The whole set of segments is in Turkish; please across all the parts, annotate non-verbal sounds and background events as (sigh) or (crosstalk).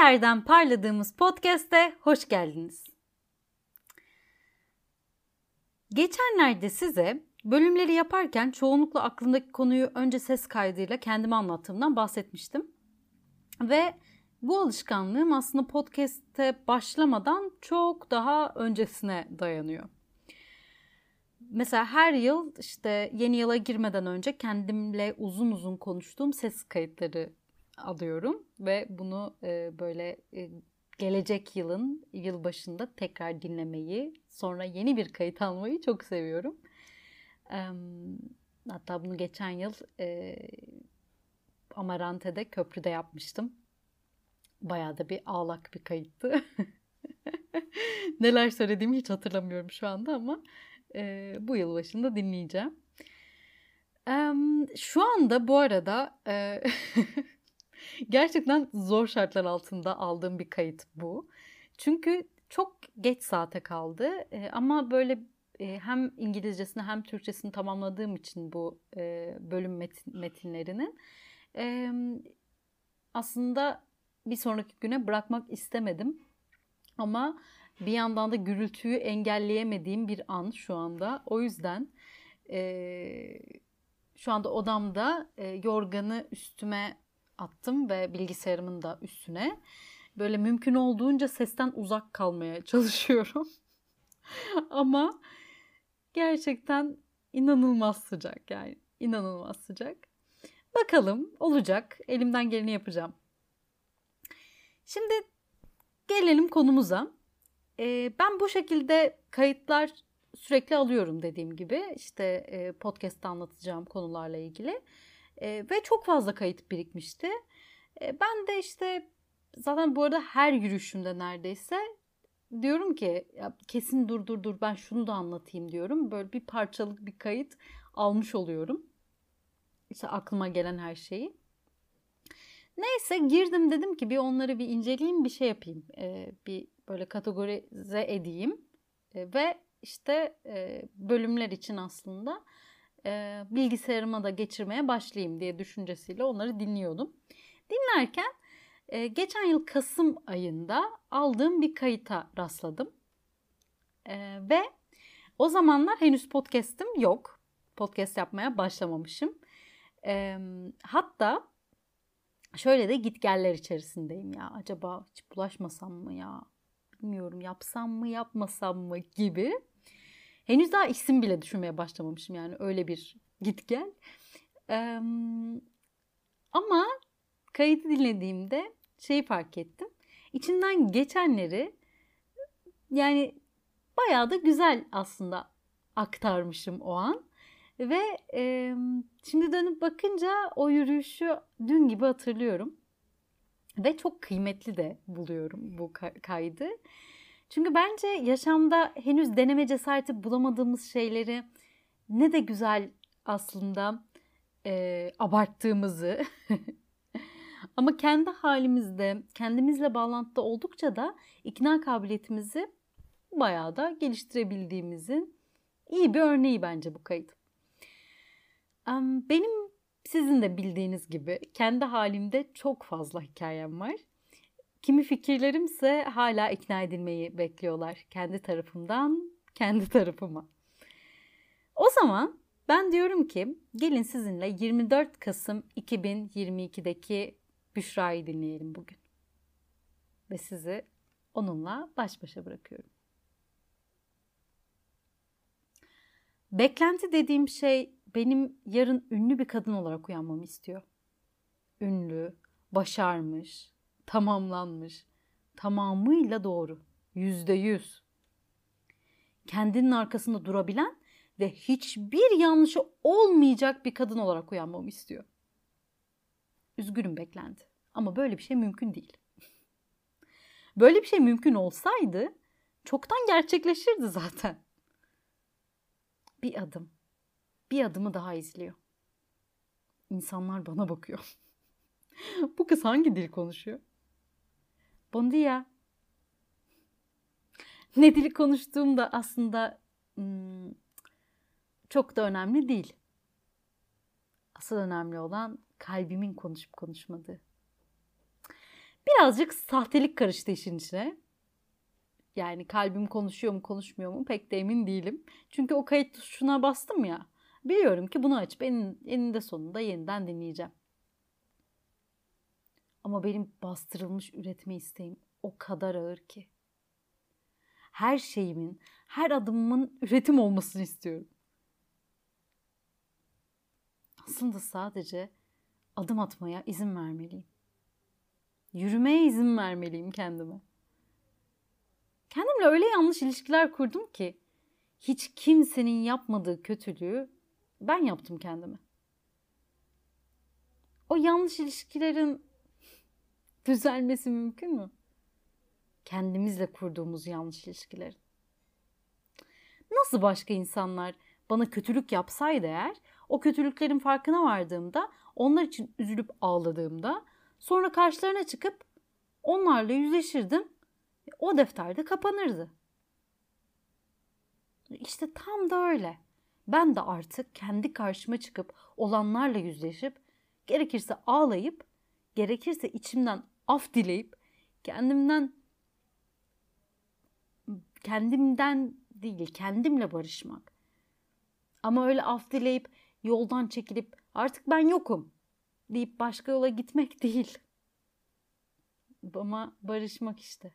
Yerden parladığımız podcast'e hoş geldiniz. Geçenlerde size bölümleri yaparken çoğunlukla aklımdaki konuyu önce ses kaydıyla kendime anlattığımdan bahsetmiştim. Ve bu alışkanlığım aslında podcast'e başlamadan çok daha öncesine dayanıyor. Mesela her yıl işte yeni yıla girmeden önce kendimle uzun uzun konuştuğum ses kayıtları alıyorum ve bunu e, böyle e, gelecek yılın yılbaşında tekrar dinlemeyi, sonra yeni bir kayıt almayı çok seviyorum. E, hatta bunu geçen yıl e, Amarante'de köprüde yapmıştım. Bayağı da bir ağlak bir kayıttı. (laughs) Neler söylediğimi hiç hatırlamıyorum şu anda ama e, bu yıl başında dinleyeceğim. E, şu anda bu arada e, (laughs) gerçekten zor şartlar altında aldığım bir kayıt bu. Çünkü çok geç saate kaldı e, ama böyle e, hem İngilizcesini hem Türkçesini tamamladığım için bu e, bölüm metin, metinlerini e, aslında bir sonraki güne bırakmak istemedim. Ama bir yandan da gürültüyü engelleyemediğim bir an şu anda. O yüzden e, şu anda odamda e, yorganı üstüme attım ve bilgisayarımın da üstüne. Böyle mümkün olduğunca sesten uzak kalmaya (laughs) çalışıyorum. Ama gerçekten inanılmaz sıcak yani inanılmaz sıcak. Bakalım olacak. Elimden geleni yapacağım. Şimdi gelelim konumuza. Ee, ben bu şekilde kayıtlar sürekli alıyorum dediğim gibi. İşte e, podcast'ta anlatacağım konularla ilgili. E, ve çok fazla kayıt birikmişti. E, ben de işte zaten bu arada her yürüyüşümde neredeyse diyorum ki ya kesin dur dur dur ben şunu da anlatayım diyorum. Böyle bir parçalık bir kayıt almış oluyorum. İşte aklıma gelen her şeyi. Neyse girdim dedim ki bir onları bir inceleyeyim bir şey yapayım. Ee, bir böyle kategorize edeyim. Ee, ve işte e, bölümler için aslında e, bilgisayarıma da geçirmeye başlayayım diye düşüncesiyle onları dinliyordum. Dinlerken e, geçen yıl Kasım ayında aldığım bir kayıta rastladım. E, ve o zamanlar henüz podcast'im yok. Podcast yapmaya başlamamışım. E, hatta şöyle de gitgeller içerisindeyim ya. Acaba hiç bulaşmasam mı ya? Bilmiyorum yapsam mı yapmasam mı gibi. Henüz daha isim bile düşünmeye başlamamışım yani öyle bir git gel. Ee, ama kaydı dinlediğimde şeyi fark ettim. İçinden geçenleri yani bayağı da güzel aslında aktarmışım o an. Ve e, şimdi dönüp bakınca o yürüyüşü dün gibi hatırlıyorum. Ve çok kıymetli de buluyorum bu kaydı. Çünkü bence yaşamda henüz deneme cesareti bulamadığımız şeyleri ne de güzel aslında e, abarttığımızı (laughs) ama kendi halimizde kendimizle bağlantıda oldukça da ikna kabiliyetimizi bayağı da geliştirebildiğimizin iyi bir örneği bence bu kayıt. Benim sizin de bildiğiniz gibi kendi halimde çok fazla hikayem var. Kimi fikirlerim ise hala ikna edilmeyi bekliyorlar kendi tarafımdan kendi tarafıma. O zaman ben diyorum ki gelin sizinle 24 Kasım 2022'deki Büşra'yı dinleyelim bugün. Ve sizi onunla baş başa bırakıyorum. Beklenti dediğim şey benim yarın ünlü bir kadın olarak uyanmamı istiyor. Ünlü, başarmış, tamamlanmış, tamamıyla doğru, yüzde yüz. Kendinin arkasında durabilen ve hiçbir yanlışı olmayacak bir kadın olarak uyanmamı istiyor. Üzgünüm beklendi ama böyle bir şey mümkün değil. (laughs) Böyle bir şey mümkün olsaydı çoktan gerçekleşirdi zaten. Bir adım, bir adımı daha izliyor. İnsanlar bana bakıyor. (laughs) Bu kız hangi dil konuşuyor? Bon dia. (laughs) Ne dili konuştuğum da aslında hmm, çok da önemli değil. Asıl önemli olan kalbimin konuşup konuşmadığı. Birazcık sahtelik karıştı işin içine. Yani kalbim konuşuyor mu konuşmuyor mu pek de emin değilim. Çünkü o kayıt tuşuna bastım ya. Biliyorum ki bunu açıp en, eninde sonunda yeniden dinleyeceğim. Ama benim bastırılmış üretme isteğim o kadar ağır ki. Her şeyimin, her adımımın (laughs) üretim olmasını istiyorum. Aslında sadece adım atmaya izin vermeliyim. Yürümeye izin vermeliyim kendime. Kendimle öyle yanlış ilişkiler kurdum ki hiç kimsenin yapmadığı kötülüğü ben yaptım kendime. O yanlış ilişkilerin düzelmesi mümkün mü? Kendimizle kurduğumuz yanlış ilişkilerin. Nasıl başka insanlar bana kötülük yapsaydı eğer, o kötülüklerin farkına vardığımda, onlar için üzülüp ağladığımda, sonra karşılarına çıkıp onlarla yüzleşirdim. O defterde kapanırdı. İşte tam da öyle. Ben de artık kendi karşıma çıkıp olanlarla yüzleşip gerekirse ağlayıp gerekirse içimden af dileyip kendimden kendimden değil kendimle barışmak. Ama öyle af dileyip yoldan çekilip artık ben yokum deyip başka yola gitmek (laughs) değil. Ama barışmak işte.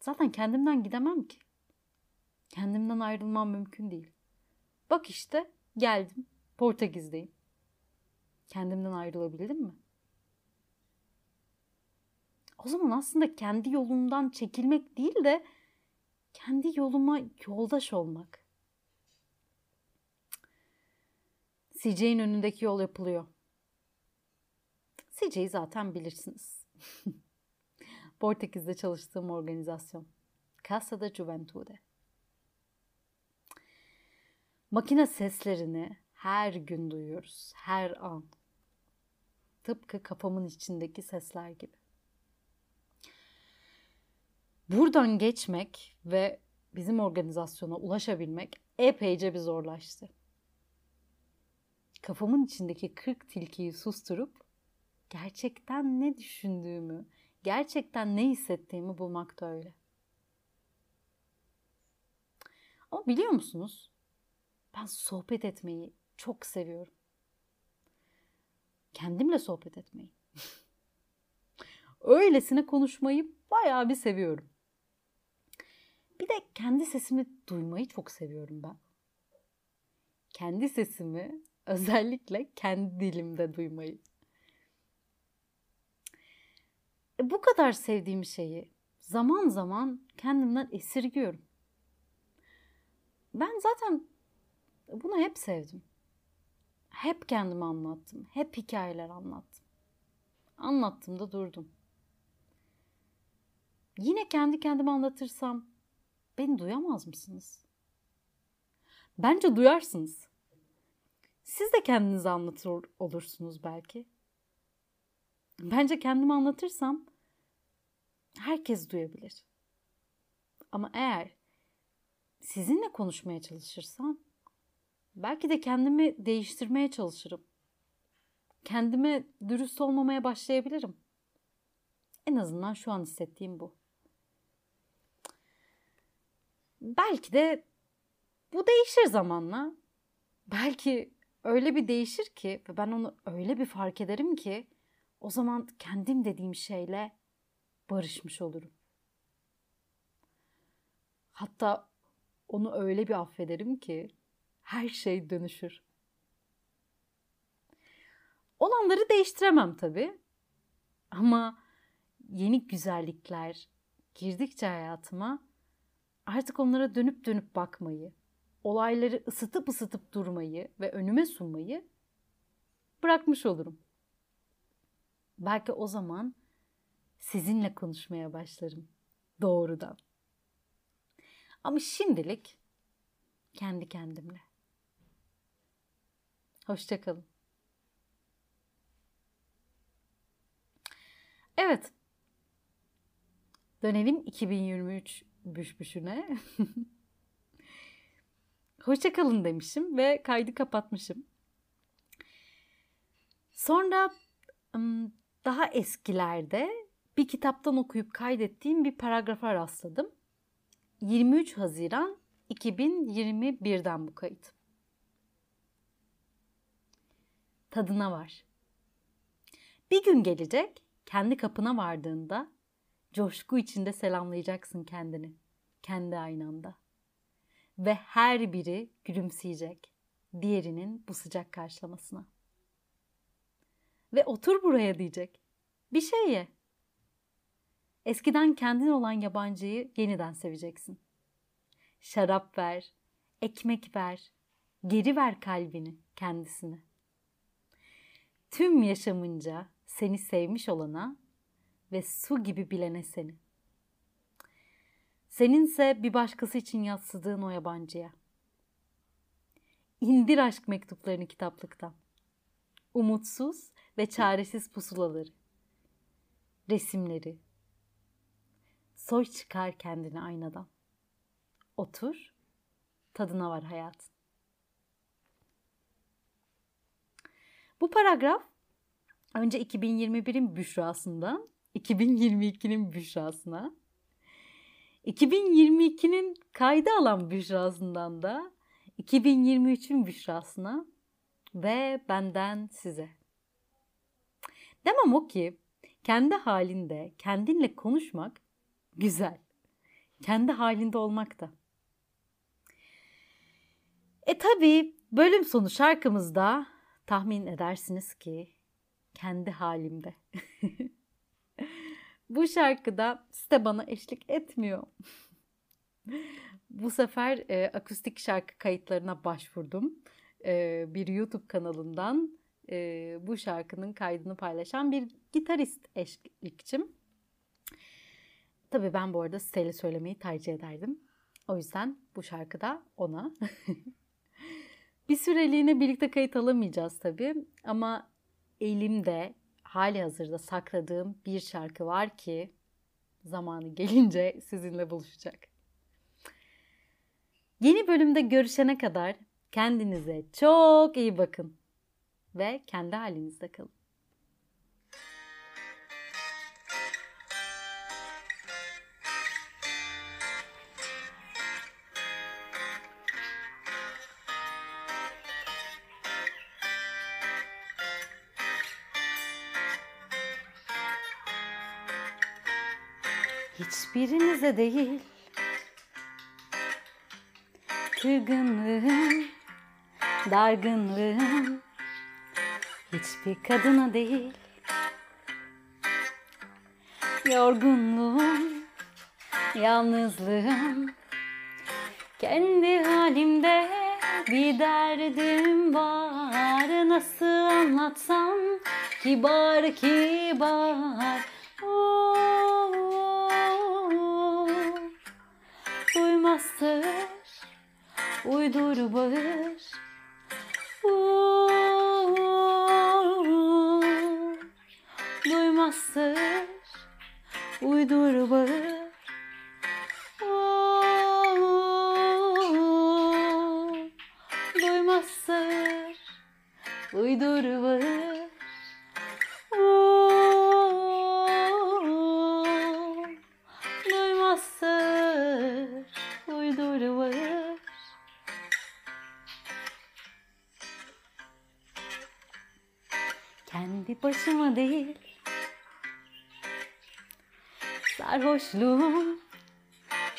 Zaten kendimden gidemem ki. Kendimden ayrılmam mümkün değil. Bak işte geldim. Portekiz'deyim. Kendimden ayrılabildim mi? O zaman aslında kendi yolumdan çekilmek değil de kendi yoluma yoldaş olmak. CJ'in önündeki yol yapılıyor. CJ'yi zaten bilirsiniz. (laughs) Portekiz'de çalıştığım organizasyon. Casa da Juventude. Makine seslerini her gün duyuyoruz, her an. Tıpkı kafamın içindeki sesler gibi. Buradan geçmek ve bizim organizasyona ulaşabilmek epeyce bir zorlaştı. Kafamın içindeki 40 tilkiyi susturup gerçekten ne düşündüğümü, gerçekten ne hissettiğimi bulmak da öyle. Ama biliyor musunuz? Ben sohbet etmeyi çok seviyorum. Kendimle sohbet etmeyi. (laughs) Öylesine konuşmayı bayağı bir seviyorum. Bir de kendi sesimi duymayı çok seviyorum ben. Kendi sesimi özellikle kendi dilimde duymayı. E, bu kadar sevdiğim şeyi zaman zaman kendimden esirgiyorum. Ben zaten bunu hep sevdim. Hep kendimi anlattım. Hep hikayeler anlattım. Anlattım da durdum. Yine kendi kendime anlatırsam beni duyamaz mısınız? Bence duyarsınız. Siz de kendinizi anlatır olursunuz belki. Bence kendimi anlatırsam herkes duyabilir. Ama eğer sizinle konuşmaya çalışırsam belki de kendimi değiştirmeye çalışırım. Kendime dürüst olmamaya başlayabilirim. En azından şu an hissettiğim bu. Belki de bu değişir zamanla. Belki öyle bir değişir ki ve ben onu öyle bir fark ederim ki o zaman kendim dediğim şeyle barışmış olurum. Hatta onu öyle bir affederim ki her şey dönüşür. Olanları değiştiremem tabii. Ama yeni güzellikler girdikçe hayatıma artık onlara dönüp dönüp bakmayı, olayları ısıtıp ısıtıp durmayı ve önüme sunmayı bırakmış olurum. Belki o zaman sizinle konuşmaya başlarım doğrudan. Ama şimdilik kendi kendimle. Hoşçakalın. Evet. Dönelim 2023 büşbüşüne. (laughs) Hoşçakalın demişim ve kaydı kapatmışım. Sonra daha eskilerde bir kitaptan okuyup kaydettiğim bir paragrafa rastladım. 23 Haziran 2021'den bu kayıt. Tadına var. Bir gün gelecek, kendi kapına vardığında coşku içinde selamlayacaksın kendini, kendi aynanda. Ve her biri gülümseyecek diğerinin bu sıcak karşılamasına. Ve otur buraya diyecek. Bir şey ye. Eskiden kendin olan yabancıyı yeniden seveceksin. Şarap ver, ekmek ver, geri ver kalbini kendisine. Tüm yaşamınca seni sevmiş olana ve su gibi bilene seni. Seninse bir başkası için yatsıdığın o yabancıya. İndir aşk mektuplarını kitaplıktan. Umutsuz ve çaresiz pusulaları. Resimleri. Soy çıkar kendini aynadan. Otur, tadına var hayat. Bu paragraf önce 2021'in Büşra'sından 2022'nin Büşra'sına, 2022'nin kaydı alan Büşra'sından da 2023'ün Büşra'sına ve benden size. Demem o ki kendi halinde kendinle konuşmak güzel. Kendi halinde olmak da. E tabi bölüm sonu şarkımızda tahmin edersiniz ki kendi halimde. (laughs) Bu şarkıda site bana eşlik etmiyor. Bu sefer e, akustik şarkı kayıtlarına başvurdum. E, bir YouTube kanalından e, bu şarkının kaydını paylaşan bir gitarist eşlikçim. Tabii ben bu arada siteyle söylemeyi tercih ederdim. O yüzden bu şarkıda ona. (laughs) bir süreliğine birlikte kayıt alamayacağız tabii. Ama elimde hali hazırda sakladığım bir şarkı var ki zamanı gelince sizinle buluşacak. Yeni bölümde görüşene kadar kendinize çok iyi bakın ve kendi halinizde kalın. Hiçbirinize değil. Kırgınlığım, dargınlığım Hiçbir kadına değil. Yorgunluğum, yalnızlığım Kendi halimde bir derdim var. Nasıl anlatsam kibar kibar Sır, uydur bağır sır, uydur bağır Kendi başıma değil. Sarhoşluğum,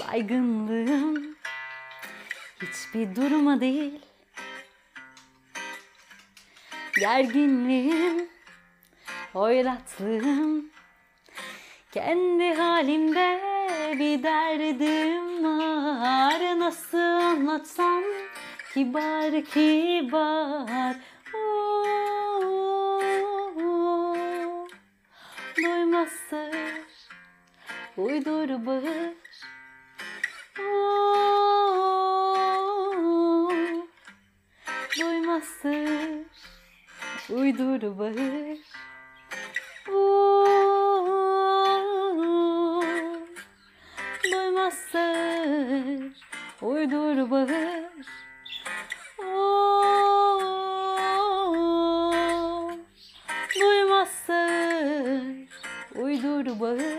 baygınlığım Hiçbir duruma değil. Gerginliğim, hoyratlığım Kendi halimde bir derdim var. Nasıl anlatsam kibar kibar uydur bağır Oo, Duymaz sır, uydur bağır Duymaz sır, sabahı